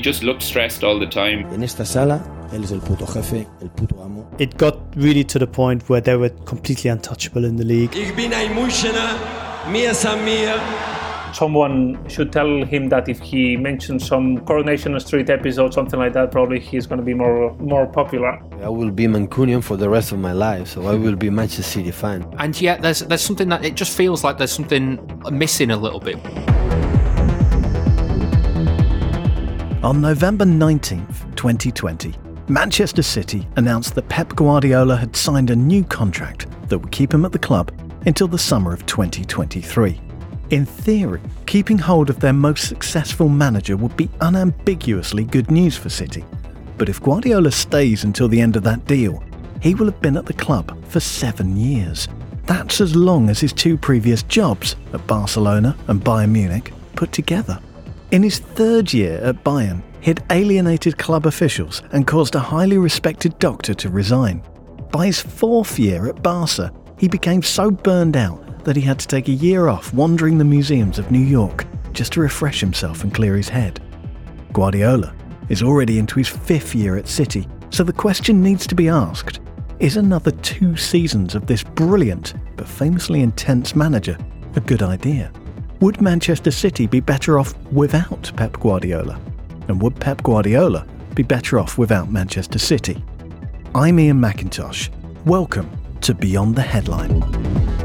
He just looked stressed all the time. En esta sala, él es el puto jefe, el puto amo. It got really to the point where they were completely untouchable in the league. Ich bin ein Münchener, mir san mir. Someone should tell him that if he mentions some Coronation Street episode, something like that, probably he's going to be more more popular. I will be Mancunian for the rest of my life, so I will be Manchester City fan. And yet, there's there's something that it just feels like there's something missing a little bit. On November 19th, 2020, Manchester City announced that Pep Guardiola had signed a new contract that would keep him at the club until the summer of 2023. In theory, keeping hold of their most successful manager would be unambiguously good news for City. But if Guardiola stays until the end of that deal, he will have been at the club for seven years. That's as long as his two previous jobs at Barcelona and Bayern Munich put together. In his third year at Bayern, he'd alienated club officials and caused a highly respected doctor to resign. By his fourth year at Barca, he became so burned out that he had to take a year off wandering the museums of New York just to refresh himself and clear his head. Guardiola is already into his fifth year at City, so the question needs to be asked is another two seasons of this brilliant but famously intense manager a good idea? Would Manchester City be better off without Pep Guardiola? And would Pep Guardiola be better off without Manchester City? I'm Ian McIntosh. Welcome to Beyond the Headline.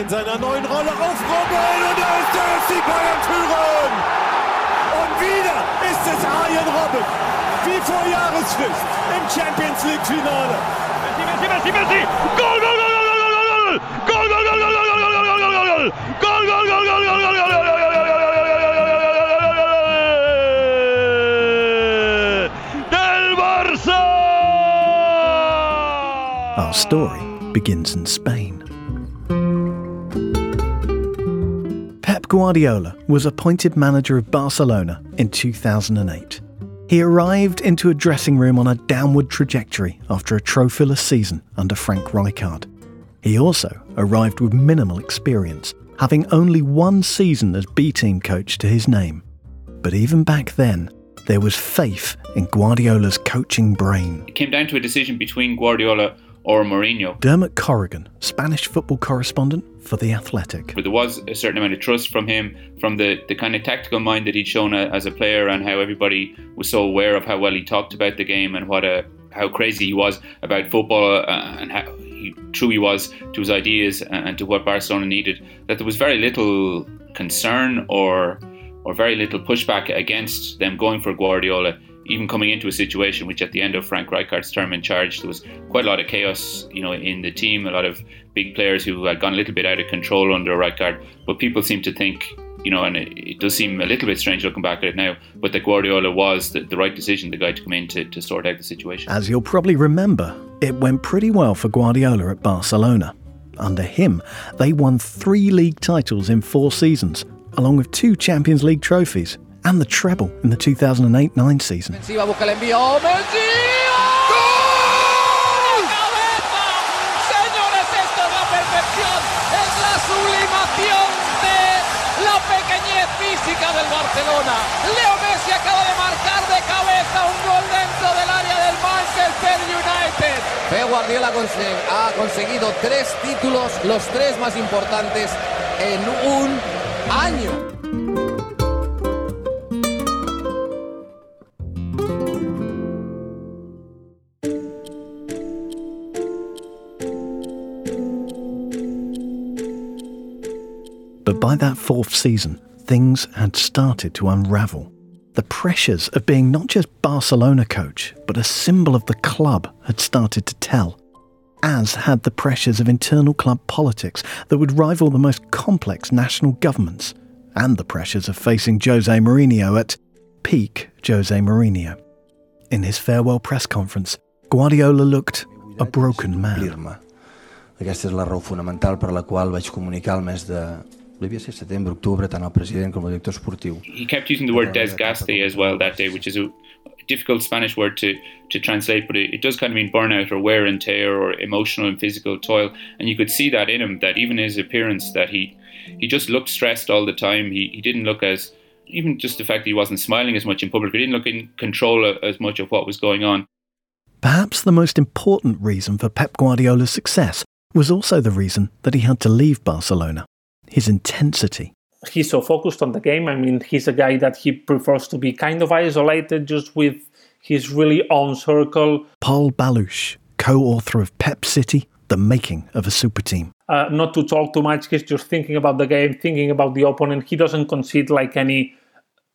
In seiner neuen Rolle aufrubbeln und da ist der FC Bayern führen! Und wieder ist es Arjen Robben, wie vor Jahresfrist im Champions League Finale. Messi, Messi, Messi! Our story begins in Spain. Guardiola was appointed manager of Barcelona in 2008. He arrived into a dressing room on a downward trajectory after a trophyless season under Frank Rijkaard. He also arrived with minimal experience, having only one season as B team coach to his name. But even back then, there was faith in Guardiola's coaching brain. It came down to a decision between Guardiola or Mourinho. Dermot Corrigan, Spanish football correspondent for The Athletic. But there was a certain amount of trust from him, from the, the kind of tactical mind that he'd shown a, as a player, and how everybody was so aware of how well he talked about the game and what a how crazy he was about football uh, and how he, true he was to his ideas and to what Barcelona needed. That there was very little concern or or very little pushback against them going for Guardiola even coming into a situation which at the end of Frank Rijkaard's term in charge, there was quite a lot of chaos, you know, in the team, a lot of big players who had gone a little bit out of control under Rijkaard. But people seem to think, you know, and it, it does seem a little bit strange looking back at it now, but that Guardiola was the, the right decision, the guy to come in to, to sort out the situation. As you'll probably remember, it went pretty well for Guardiola at Barcelona. Under him, they won three league titles in four seasons, along with two Champions League trophies and the treble in the 2008 9 season. Ofensiva busca el envío. Messi. ¡Gol! ¡Cabeza! Señores, esto es la perfección. Es la sublimación de la pequeñez física del Barcelona. Leo Messi acaba de marcar de cabeza un gol dentro del área del Manchester United. Pep Guardiola ha conseguido tres títulos, los tres más importantes en un año. But by that fourth season, things had started to unravel. The pressures of being not just Barcelona coach, but a symbol of the club had started to tell, as had the pressures of internal club politics that would rival the most complex national governments, and the pressures of facing Jose Mourinho at peak Jose Mourinho. In his farewell press conference, Guardiola looked a broken man. Aquesta és la raó fonamental per la qual vaig comunicar mes de devia ser setembre, octubre, tant el president com el director esportiu. He kept using the word desgaste as well that day, which is a difficult Spanish word to, to translate, but it, it does kind of mean burnout or wear and tear or emotional and physical toil. And you could see that in him, that even his appearance, that he he just looked stressed all the time. He, he didn't look as, even just the fact that he wasn't smiling as much in public, he didn't look in control as much of what was going on. Perhaps the most important reason for Pep Guardiola's success was also the reason that he had to leave Barcelona his intensity. He's so focused on the game. I mean, he's a guy that he prefers to be kind of isolated just with his really own circle. Pol Ballús, co author of Pep City, the making of a super team. Uh, not to talk too much, he's just thinking about the game, thinking about the opponent. He doesn't concede like any,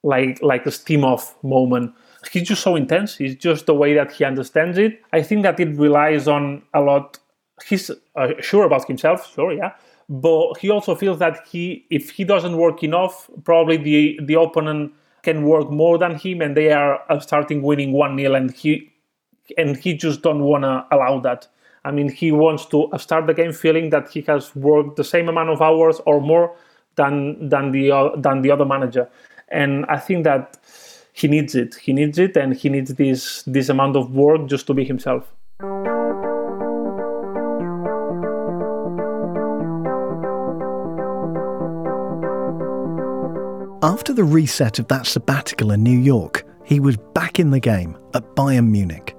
like like a steam off moment. He's just so intense. It's just the way that he understands it. I think that it relies on a lot. He's uh, sure about himself, sure, yeah, but he also feels that he, if he doesn't work enough, probably the the opponent can work more than him, and they are starting winning one 0 and he and he just don't want to allow that. I mean, he wants to start the game feeling that he has worked the same amount of hours or more than than the uh, than the other manager, and I think that he needs it. He needs it, and he needs this this amount of work just to be himself. The reset of that sabbatical in New York, he was back in the game at Bayern Munich.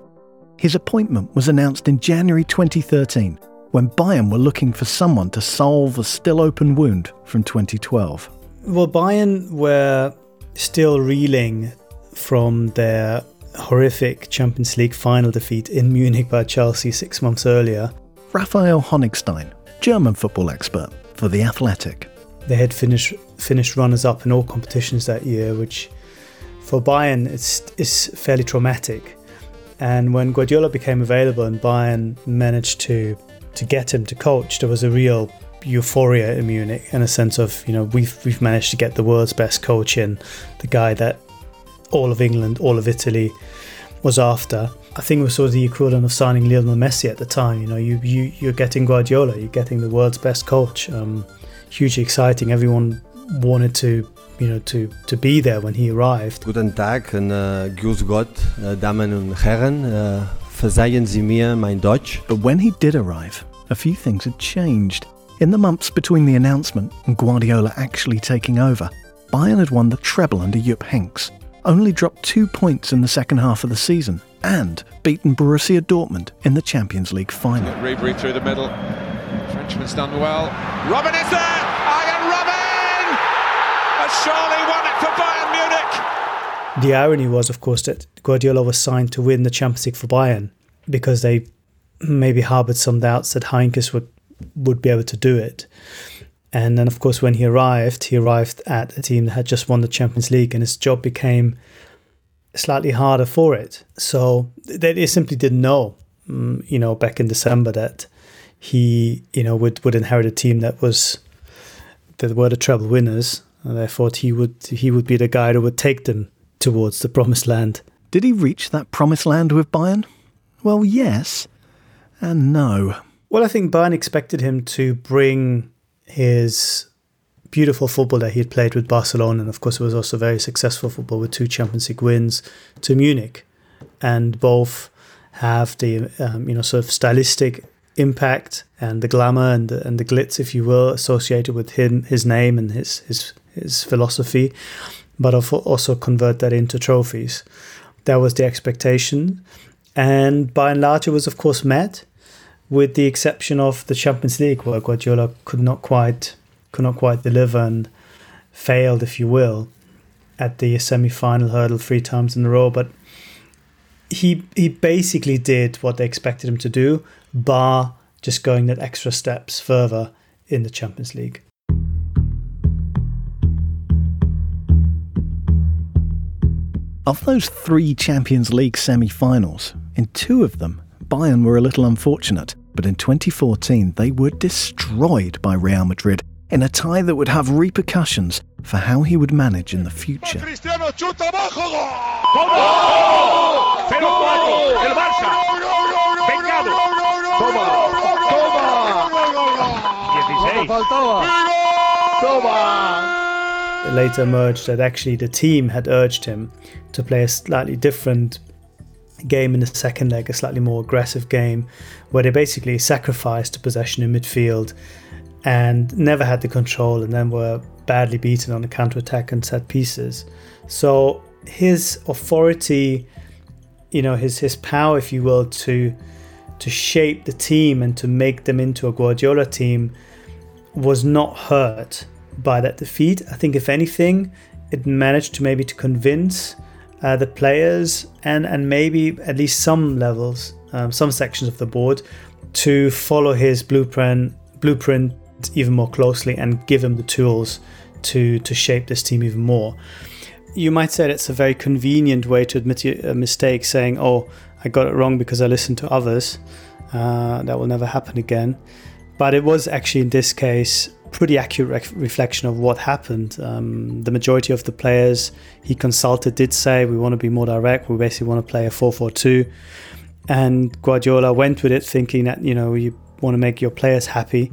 His appointment was announced in January 2013 when Bayern were looking for someone to solve a still open wound from 2012. Well, Bayern were still reeling from their horrific Champions League final defeat in Munich by Chelsea six months earlier. Raphael Honigstein, German football expert for The Athletic. They had finished finished runners up in all competitions that year, which for Bayern is is fairly traumatic. And when Guardiola became available and Bayern managed to to get him to coach, there was a real euphoria in Munich and a sense of you know we've we've managed to get the world's best coach in, the guy that all of England, all of Italy was after. I think it was sort of the equivalent of signing Lionel Messi at the time. You know, you you you're getting Guardiola, you're getting the world's best coach. Um, hugely exciting. Everyone wanted to, you know, to, to be there when he arrived. Guten Tag und uh, Grüß Gott, uh, Damen und Herren. Uh, verzeihen Sie mir mein Deutsch. But when he did arrive, a few things had changed. In the months between the announcement and Guardiola actually taking over, Bayern had won the treble under Jupp Heynckes, only dropped two points in the second half of the season, and beaten Borussia Dortmund in the Champions League final. Ribery through the middle. Frenchman's done well. Robben is there! Robben! Surely won it for Bayern Munich! The irony was, of course, that Guardiola was signed to win the Champions League for Bayern because they maybe harbored some doubts that Heynckes would, would be able to do it. And then, of course, when he arrived, he arrived at a team that had just won the Champions League, and his job became slightly harder for it. So they, simply didn't know, um, you know, back in December that he, you know, would, would inherit a team that was that were the treble winners. And they thought he would he would be the guy that would take them towards the promised land. Did he reach that promised land with Bayern? Well, yes, and no. Well, I think Bayern expected him to bring his beautiful football that he had played with Barcelona, and of course, it was also very successful football with two Champions League wins to Munich, and both have the um, you know sort of stylistic impact and the glamour and the, and the glitz, if you will, associated with him, his name and his his his philosophy, but also convert that into trophies. That was the expectation, and by and large, it was of course met, with the exception of the Champions League, where Guardiola could not quite could not quite deliver and failed, if you will, at the semi-final hurdle three times in a row. But he he basically did what they expected him to do, bar just going that extra steps further in the Champions League. Of those three Champions League semi finals, in two of them, Bayern were a little unfortunate, but in 2014 they were destroyed by Real Madrid in a tie that would have repercussions for how he would manage in the future. Cristiano chuta abajo. ¡Gol! 0-4. El Barça. Vengado. Toma. Toma. 16. It later emerged that actually the team had urged him to play a slightly different game in the second leg, a slightly more aggressive game, where they basically sacrificed the possession in midfield and never had the control and then were badly beaten on the counter attack and set pieces. So his authority, you know, his his power, if you will, to to shape the team and to make them into a Guardiola team was not hurt by that defeat. I think if anything, it managed to maybe to convince uh, the players and and maybe at least some levels, um, some sections of the board, to follow his blueprint blueprint even more closely and give him the tools to to shape this team even more. You might say it's a very convenient way to admit a mistake, saying, "Oh, I got it wrong because I listened to others." Uh, that will never happen again. But it was actually in this case pretty accurate reflection of what happened. Um, the majority of the players he consulted did say we want to be more direct. We basically want to play a 4-4-2, and Guardiola went with it, thinking that you know you want to make your players happy,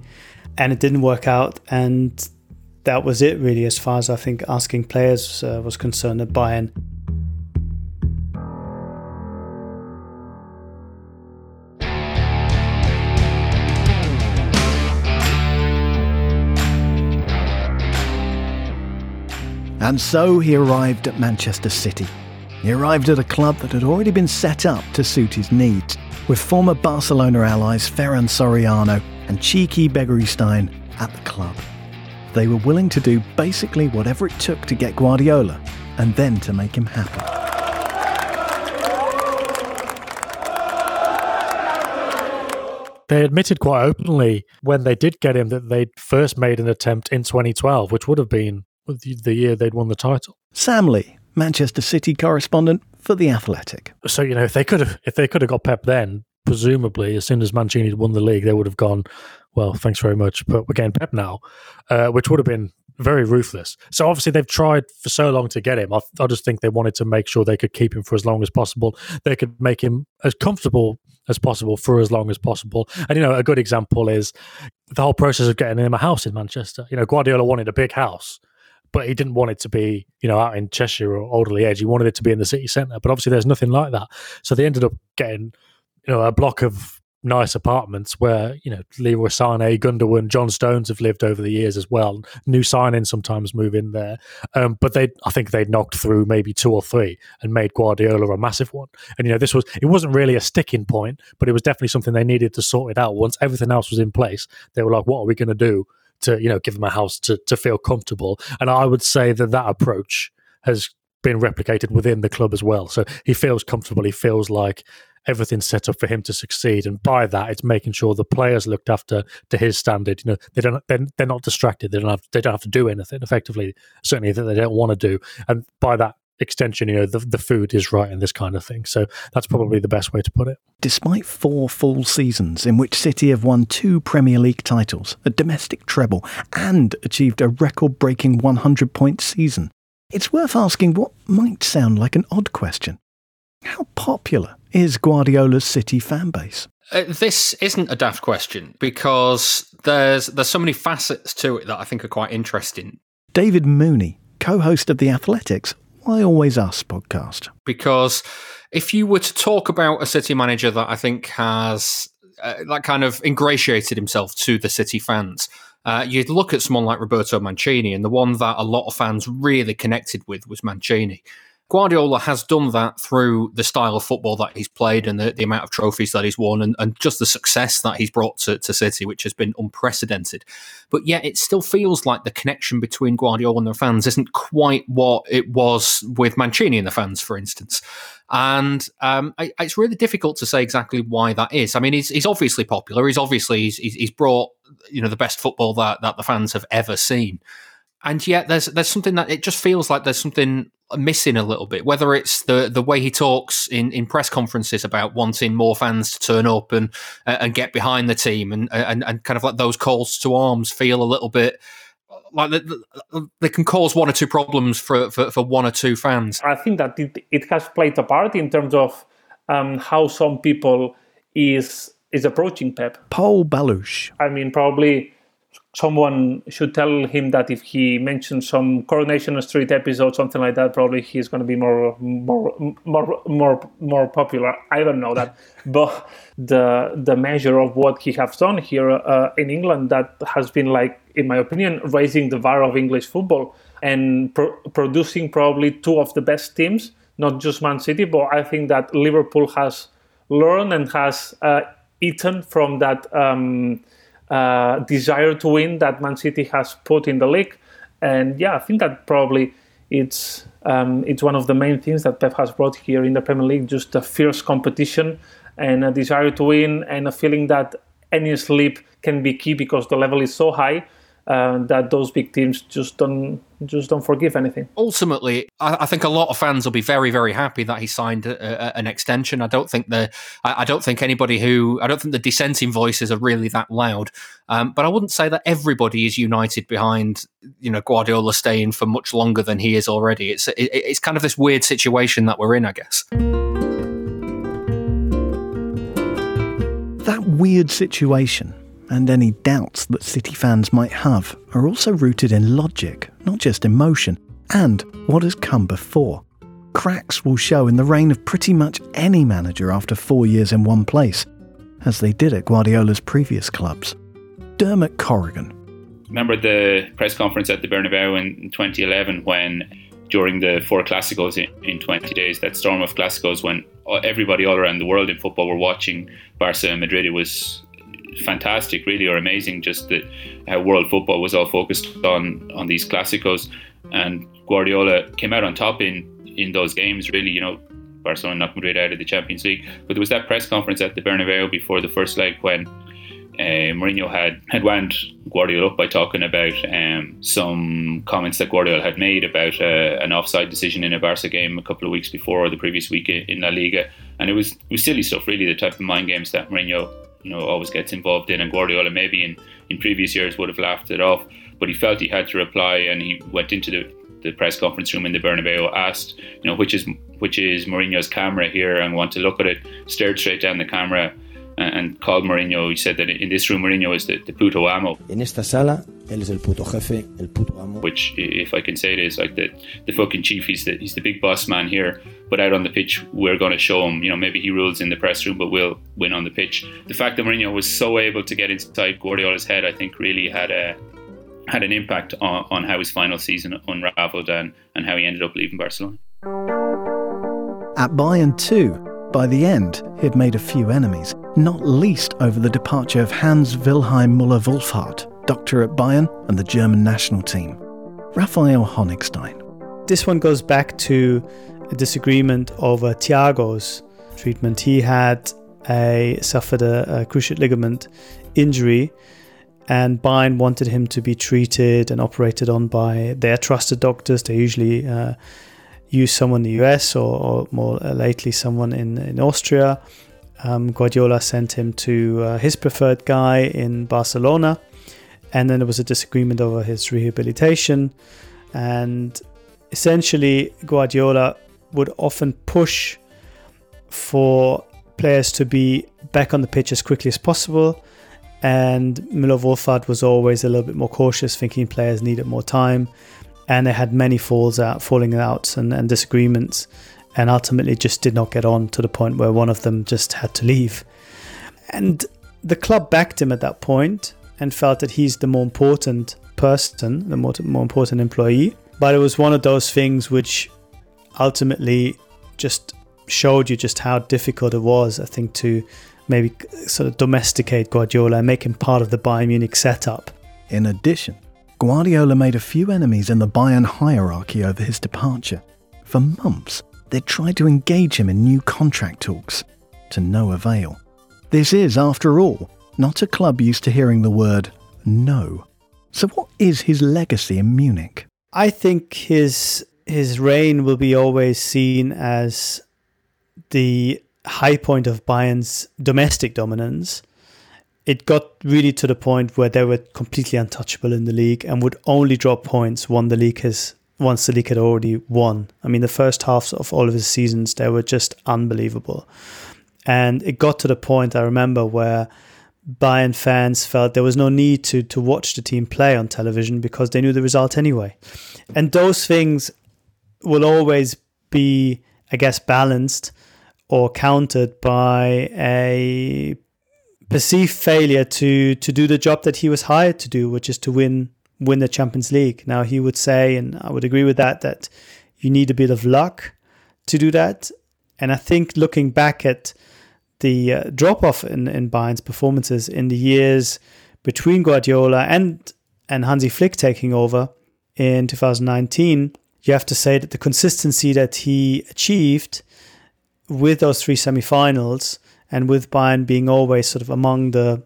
and it didn't work out. And that was it really, as far as I think asking players uh, was concerned at Bayern. And so he arrived at Manchester City. He arrived at a club that had already been set up to suit his needs, with former Barcelona allies Ferran Soriano and Txiki Begiristain at the club. They were willing to do basically whatever it took to get Guardiola and then to make him happy. They admitted quite openly when they did get him that they'd first made an attempt in 2012, which would have been the year they'd won the title. Sam Lee, Manchester City correspondent for the Athletic. So you know, if they could have, if they could have got Pep then, presumably as soon as Mancini had won the league, they would have gone. Well, thanks very much, but we're getting Pep now, uh, which would have been very ruthless. So obviously they've tried for so long to get him. I, I just think they wanted to make sure they could keep him for as long as possible. They could make him as comfortable as possible for as long as possible. And you know, a good example is the whole process of getting him a house in Manchester. You know, Guardiola wanted a big house but he didn't want it to be, you know, out in Cheshire or Alderley Edge. He wanted it to be in the city centre. But obviously, there's nothing like that. So they ended up getting, you know, a block of nice apartments where, you know, Leroy Sané, Gundogan, John Stones have lived over the years as well. New signings sometimes move in there. Um, but they, I think they'd knocked through maybe two or three and made Guardiola a massive one. And, you know, this was, it wasn't really a sticking point, but it was definitely something they needed to sort it out. Once everything else was in place, they were like, what are we going to do? To you know give him a house to to feel comfortable. And I would say that that approach has been replicated within the club as well. So he feels comfortable. He feels like everything's set up for him to succeed, and by that, it's making sure the players looked after to his standard. You know, they don't they're, they're not distracted. They don't have they don't have to do anything effectively. Certainly that they don't want to do, and by that extension, you know, the, the food is right and this kind of thing. So that's probably the best way to put it. Despite four full seasons in which City have won two Premier League titles, a domestic treble, and achieved a record breaking 100 point season, it's worth asking what might sound like an odd question. How popular is Guardiola's City fan base? Uh, this isn't a daft question because there's there's so many facets to it that I think are quite interesting. David Mooney, co-host of The Athletic's, why Always Us podcast? Because if you were to talk about a city manager that I think has uh, that kind of ingratiated himself to the city fans, uh, you'd look at someone like Roberto Mancini, and the one that a lot of fans really connected with was Mancini. Guardiola has done that through the style of football that he's played and the, the amount of trophies that he's won and, and just the success that he's brought to, to, City, which has been unprecedented. But yet it still feels like the connection between Guardiola and the fans isn't quite what it was with Mancini and the fans, for instance. And um, I, it's really difficult to say exactly why that is. I mean, he's, he's obviously popular. He's obviously he's, he's brought you know the best football that, that the fans have ever seen and yet there's there's something that it just feels like there's something missing a little bit. Whether it's the the way he talks in, in press conferences about wanting more fans to turn up and uh, and get behind the team, and, and and kind of like those calls to arms feel a little bit like they, can cause one or two problems for, for, for one or two fans. I think that it, it has played a part in terms of um, how some people is is approaching Pep. Pol Ballús. I mean, probably someone should tell him that if he mentions some Coronation Street episode, something like that, probably he's going to be more, more, more, more, more popular. I don't know that, but the the measure of what he has done here uh, in England that has been like, in my opinion, raising the bar of English football and pro- producing probably two of the best teams, not just Man City, but I think that Liverpool has learned and has uh, eaten from that. Um, uh, desire to win that Man City has put in the league. And yeah, I think that probably it's um, it's one of the main things that Pep has brought here in the Premier League, just a fierce competition and a desire to win and a feeling that any slip can be key because the level is so high uh, that those big teams just don't just don't forgive anything. Ultimately, I, I, think a lot of fans will be very very happy that he signed a, a, an extension. I don't think the I, I, don't think anybody who I don't think the dissenting voices are really that loud. Um, but I wouldn't say that everybody is united behind you know Guardiola staying for much longer than he is already. It's it, it's kind of this weird situation that we're in, I guess. That weird situation and any doubts that City fans might have are also rooted in logic, not just emotion, and what has come before. Cracks will show in the reign of pretty much any manager after four years in one place, as they did at Guardiola's previous clubs. Dermot Corrigan. Remember the press conference at the Bernabeu in 2011 when, during the four Clásicos in 20 days, that storm of Clásicos when uh, everybody all around the world in football were watching Barca and Madrid, it was fantastic, really, or amazing. Just that how world football was all focused on on these Clásicos, and Guardiola came out on top in in those games. Really, you know, Barcelona knocked Madrid out of the Champions League. But there was that press conference at the Bernabeu before the first leg when. Uh, Mourinho had, had wound Guardiola up by talking about um, some comments that Guardiola had made about uh, an offside decision in a Barca game a couple of weeks before or the previous week in La Liga, and it was it was silly stuff, really, the type of mind games that Mourinho you know always gets involved in. And Guardiola maybe in, in previous years would have laughed it off, but he felt he had to reply, and he went into the, the press conference room in the Bernabeu, asked, you know, which is which is Mourinho's camera here, and want to look at it, stared straight down the camera, and called Mourinho. He said that in this room, Mourinho is the, the puto amo. En esta sala, él es el puto jefe, el puto amo. Which, if I can say it, is like the, the fucking chief. He's the, he's the big boss man here. But out on the pitch, we're going to show him, you know, maybe he rules in the press room, but we'll win on the pitch. The fact that Mourinho was so able to get inside Guardiola's head, I think really had a had an impact on, on how his final season unraveled and, and how he ended up leaving Barcelona. At Bayern too, by the end, he had made a few enemies, not least over the departure of Hans Wilhelm Müller Wohlfahrt, doctor at Bayern and the German national team. Raphael Honigstein. This one goes back to a disagreement over Thiago's treatment. He had a suffered a, a cruciate ligament injury, and Bayern wanted him to be treated and operated on by their trusted doctors. They usually uh, use someone in the US or, or more lately someone in, in Austria. Um, Guardiola sent him to uh, his preferred guy in Barcelona, and then there was a disagreement over his rehabilitation. And essentially, Guardiola would often push for players to be back on the pitch as quickly as possible. And Müller Wohlfahrt was always a little bit more cautious, thinking players needed more time and they had many falls out, falling outs, and, and disagreements, and ultimately just did not get on to the point where one of them just had to leave. And the club backed him at that point and felt that he's the more important person, the more, more important employee. But it was one of those things which ultimately just showed you just how difficult it was, I think, to maybe sort of domesticate Guardiola and make him part of the Bayern Munich setup. In addition, Guardiola made a few enemies in the Bayern hierarchy over his departure. For months, they'd tried to engage him in new contract talks, to no avail. This is, after all, not a club used to hearing the word no. So, what is his legacy in Munich? I think his his reign will be always seen as the high point of Bayern's domestic dominance it got really to the point where they were completely untouchable in the league and would only drop points when the league has once league had already won. I mean, the first halves of all of his seasons they were just unbelievable, and it got to the point I remember where Bayern fans felt there was no need to to watch the team play on television because they knew the result anyway. And those things will always be, I guess, balanced or countered by a perceived failure to to do the job that he was hired to do, which is to win win the Champions League. Now he would say, and I would agree with that, that you need a bit of luck to do that. And I think looking back at the uh, drop off in, in Bayern's performances in the years between Guardiola and and Hansi Flick taking over in 2019, you have to say that the consistency that he achieved with those three semi-finals and with Bayern being always sort of among the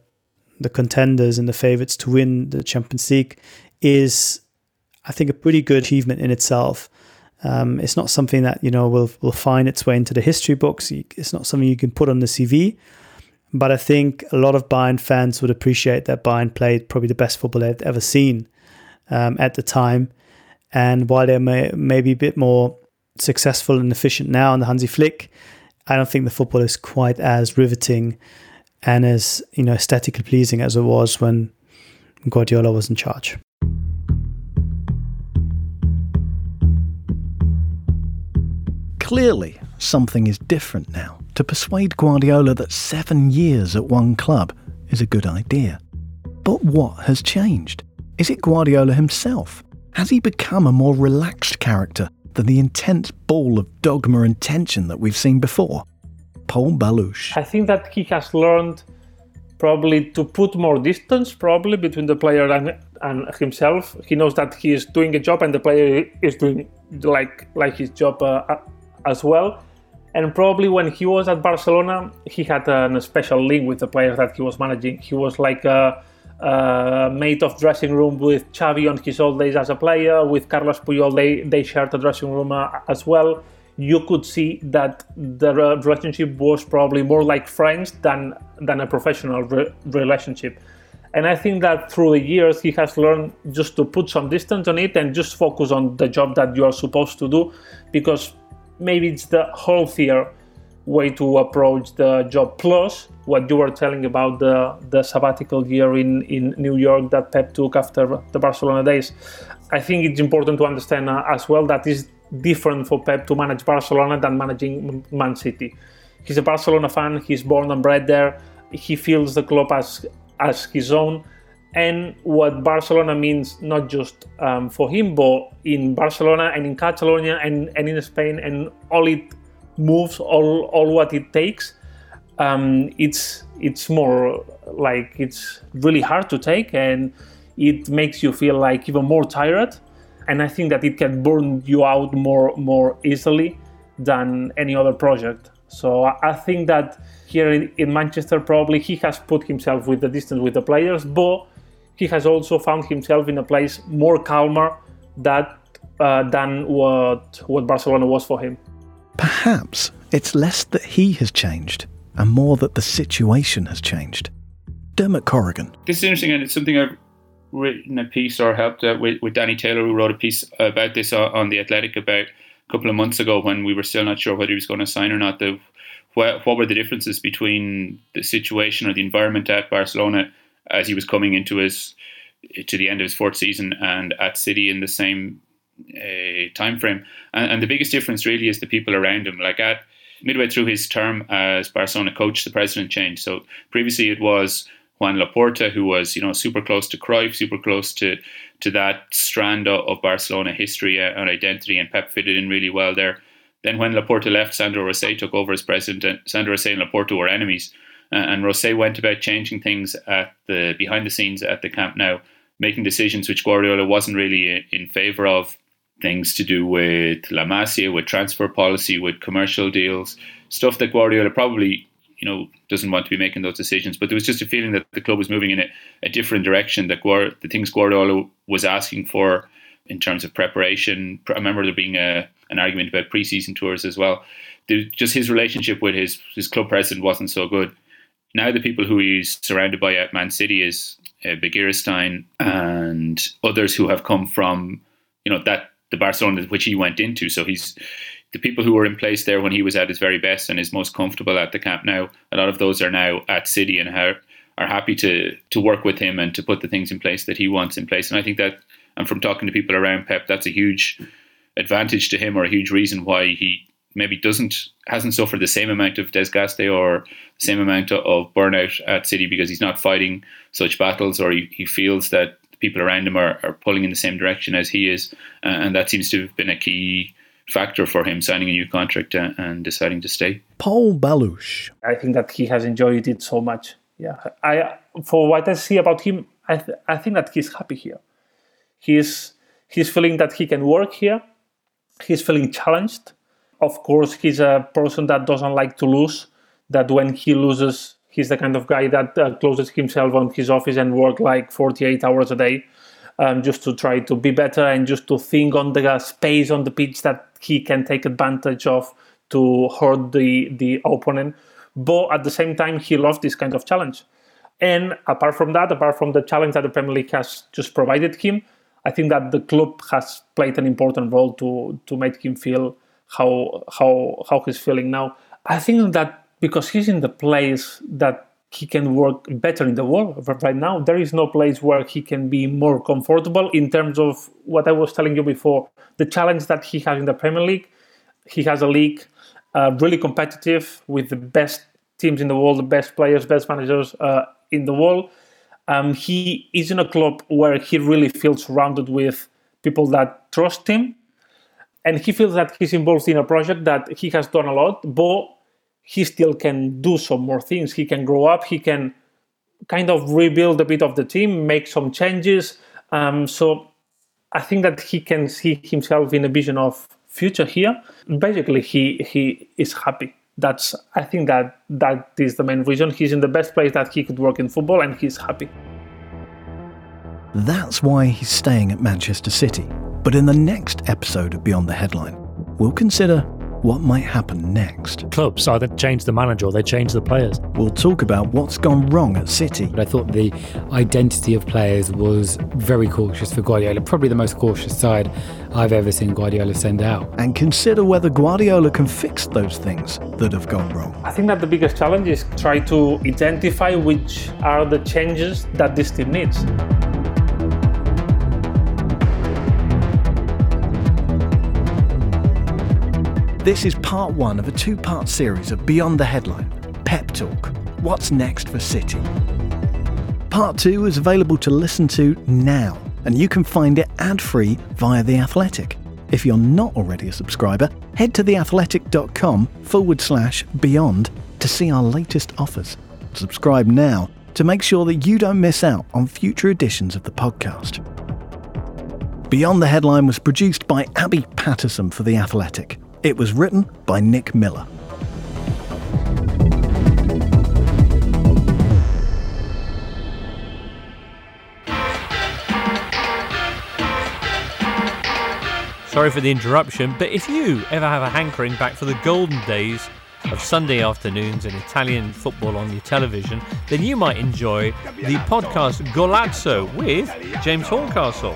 the contenders and the favorites to win the Champions League is, I think, a pretty good achievement in itself. Um, it's not something that you know will will find its way into the history books. It's not something you can put on the CV. But I think a lot of Bayern fans would appreciate that Bayern played probably the best football they've ever seen um, at the time. And while they're may, maybe a bit more successful and efficient now in the Hansi Flick, I don't think the football is quite as riveting and as you know aesthetically pleasing as it was when Guardiola was in charge. Clearly, something is different now to persuade Guardiola that seven years at one club is a good idea. But what has changed? Is it Guardiola himself? Has he become a more relaxed character than the intense ball of dogma and tension that we've seen before? Pol Ballús. I think that he has learned probably to put more distance probably between the player and, and himself. He knows that he is doing a job and the player is doing like like his job uh, as well. And probably when he was at Barcelona, he had a special link with the players that he was managing. He was like a, a mate of dressing room with Xavi on his old days as a player. With Carlos Puyol, they, they shared a dressing room uh, as well. You could see that the relationship was probably more like friends than than a professional re- relationship. And I think that through the years, he has learned just to put some distance on it and just focus on the job that you are supposed to do because maybe it's the healthier way to approach the job. Plus, what you were telling about the, the sabbatical year in, in New York that Pep took after the Barcelona days. I think it's important to understand uh, as well that it's different for Pep to manage Barcelona than managing Man City. He's a Barcelona fan, he's born and bred there, he feels the club as, as his own and what Barcelona means not just um, for him, but in Barcelona and in Catalonia and, and in Spain and all it moves, all, all what it takes. Um, it's it's more like it's really hard to take and it makes you feel like even more tired and I think that it can burn you out more more easily than any other project. So I think that here in, in Manchester probably he has put himself with the distance with the players, but he has also found himself in a place more calmer that, uh, than what, what Barcelona was for him. Perhaps it's less that he has changed and more that the situation has changed. Dermot Corrigan. This is interesting, and it's something I've written a piece or helped out with, with Danny Taylor, who wrote a piece about this on The Athletic about a couple of months ago when we were still not sure whether he was going to sign or not. The, what, what were the differences between the situation or the environment at Barcelona as he was coming into his to the end of his fourth season and at City in the same uh, time frame. And, and, the biggest difference really is the people around him. Like at midway through his term as Barcelona coach, the president changed. So previously it was Joan Laporta, who was you know super close to Cruyff, super close to to that strand of, Barcelona history and identity, and Pep fitted in really well there. Then when Laporta left, Sandro Rosell took over as president, and Sandro Rosell and Laporta were enemies. Uh, and Rosell went about changing things at the behind the scenes at the Camp Nou, making decisions which Guardiola wasn't really in favour of. Things to do with La Masia, with transfer policy, with commercial deals, stuff that Guardiola probably you know doesn't want to be making those decisions. But there was just a feeling that the club was moving in a, a different direction. That the things Guardiola was asking for in terms of preparation. I remember there being a, an argument about preseason tours as well. There, just his relationship with his his club president wasn't so good now the people who he's surrounded by at Man City is uh, Begiristain and others who have come from, you know, that the Barcelona which he went into. So he's the people who were in place there when he was at his very best and is most comfortable at the Camp Nou. A lot of those are now at City and are, are happy to to work with him and to put the things in place that he wants in place. And I think that, and from talking to people around Pep, that's a huge advantage to him or a huge reason why he maybe doesn't hasn't suffered the same amount of desgaste or the same amount of burnout at City because he's not fighting such battles or he, he feels that people around him are, are pulling in the same direction as he is, uh, and that seems to have been a key factor for him signing a new contract and, and deciding to stay. Pol Ballús. I think that he has enjoyed it so much. Yeah, I for what I see about him, I th- I think that he's happy here. He's he's feeling that he can work here. He's feeling challenged. Of course, he's a person that doesn't like to lose. That when he loses, he's the kind of guy that uh, closes himself on his office and work like 48 hours a day um, just to try to be better and just to think on the space on the pitch that he can take advantage of to hurt the the opponent. But at the same time, he loves this kind of challenge. And apart from that, apart from the challenge that the Premier League has just provided him, I think that the club has played an important role to to make him feel how how how he's feeling now. I think that because he's in the place that he can work better in the world. Right now, there is no place where he can be more comfortable in terms of what I was telling you before the challenge that he has in the Premier League. He has a league uh, really competitive with the best teams in the world, the best players, best managers uh, in the world. Um, he is in a club where he really feels surrounded with people that trust him. And he feels that he's involved in a project that he has done a lot, but he still can do some more things. He can grow up. He can kind of rebuild a bit of the team, make some changes. Um, so I think that he can see himself in a vision of future here. Basically, he he is happy. That's I think that that is the main reason. He's in the best place that he could work in football, and he's happy. That's why he's staying at Manchester City. But in the next episode of Beyond the Headline, we'll consider what might happen next. Clubs either change the manager or they change the players. We'll talk about what's gone wrong at City. I thought the identity of players was very cautious for Guardiola, probably the most cautious side I've ever seen Guardiola send out. And consider whether Guardiola can fix those things that have gone wrong. I think that the biggest challenge is try to identify which are the changes that this team needs. This is part one of a two part series of Beyond the Headline Pep Talk What's Next for City? Part two is available to listen to now, and you can find it ad free via The Athletic. If you're not already a subscriber, head to theathletic.com forward slash beyond to see our latest offers. Subscribe now to make sure that you don't miss out on future editions of the podcast. Beyond the Headline was produced by Abby Patterson for The Athletic. It was written by Nick Miller. Sorry for the interruption, but if you ever have a hankering back for the golden days of Sunday afternoons and Italian football on your television, then you might enjoy the podcast Golazzo with James Horncastle.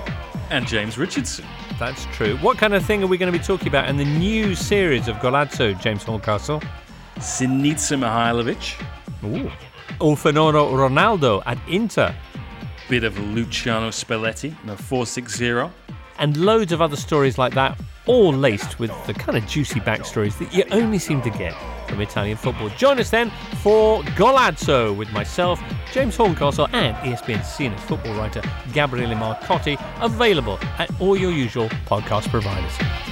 And James Richardson. That's true. What kind of thing are we going to be talking about in the new series of Golazzo, James Horncastle? Sinisa Mihailovic. Ooh. Or Ronaldo at Inter. Bit of Luciano Spalletti, no 460 and loads of other stories like that, all laced with the kind of juicy backstories that you only seem to get from Italian football. Join us then for Golazzo with myself, James Horncastle, and ESPN senior football writer Gabriele Marcotti, available at all your usual podcast providers.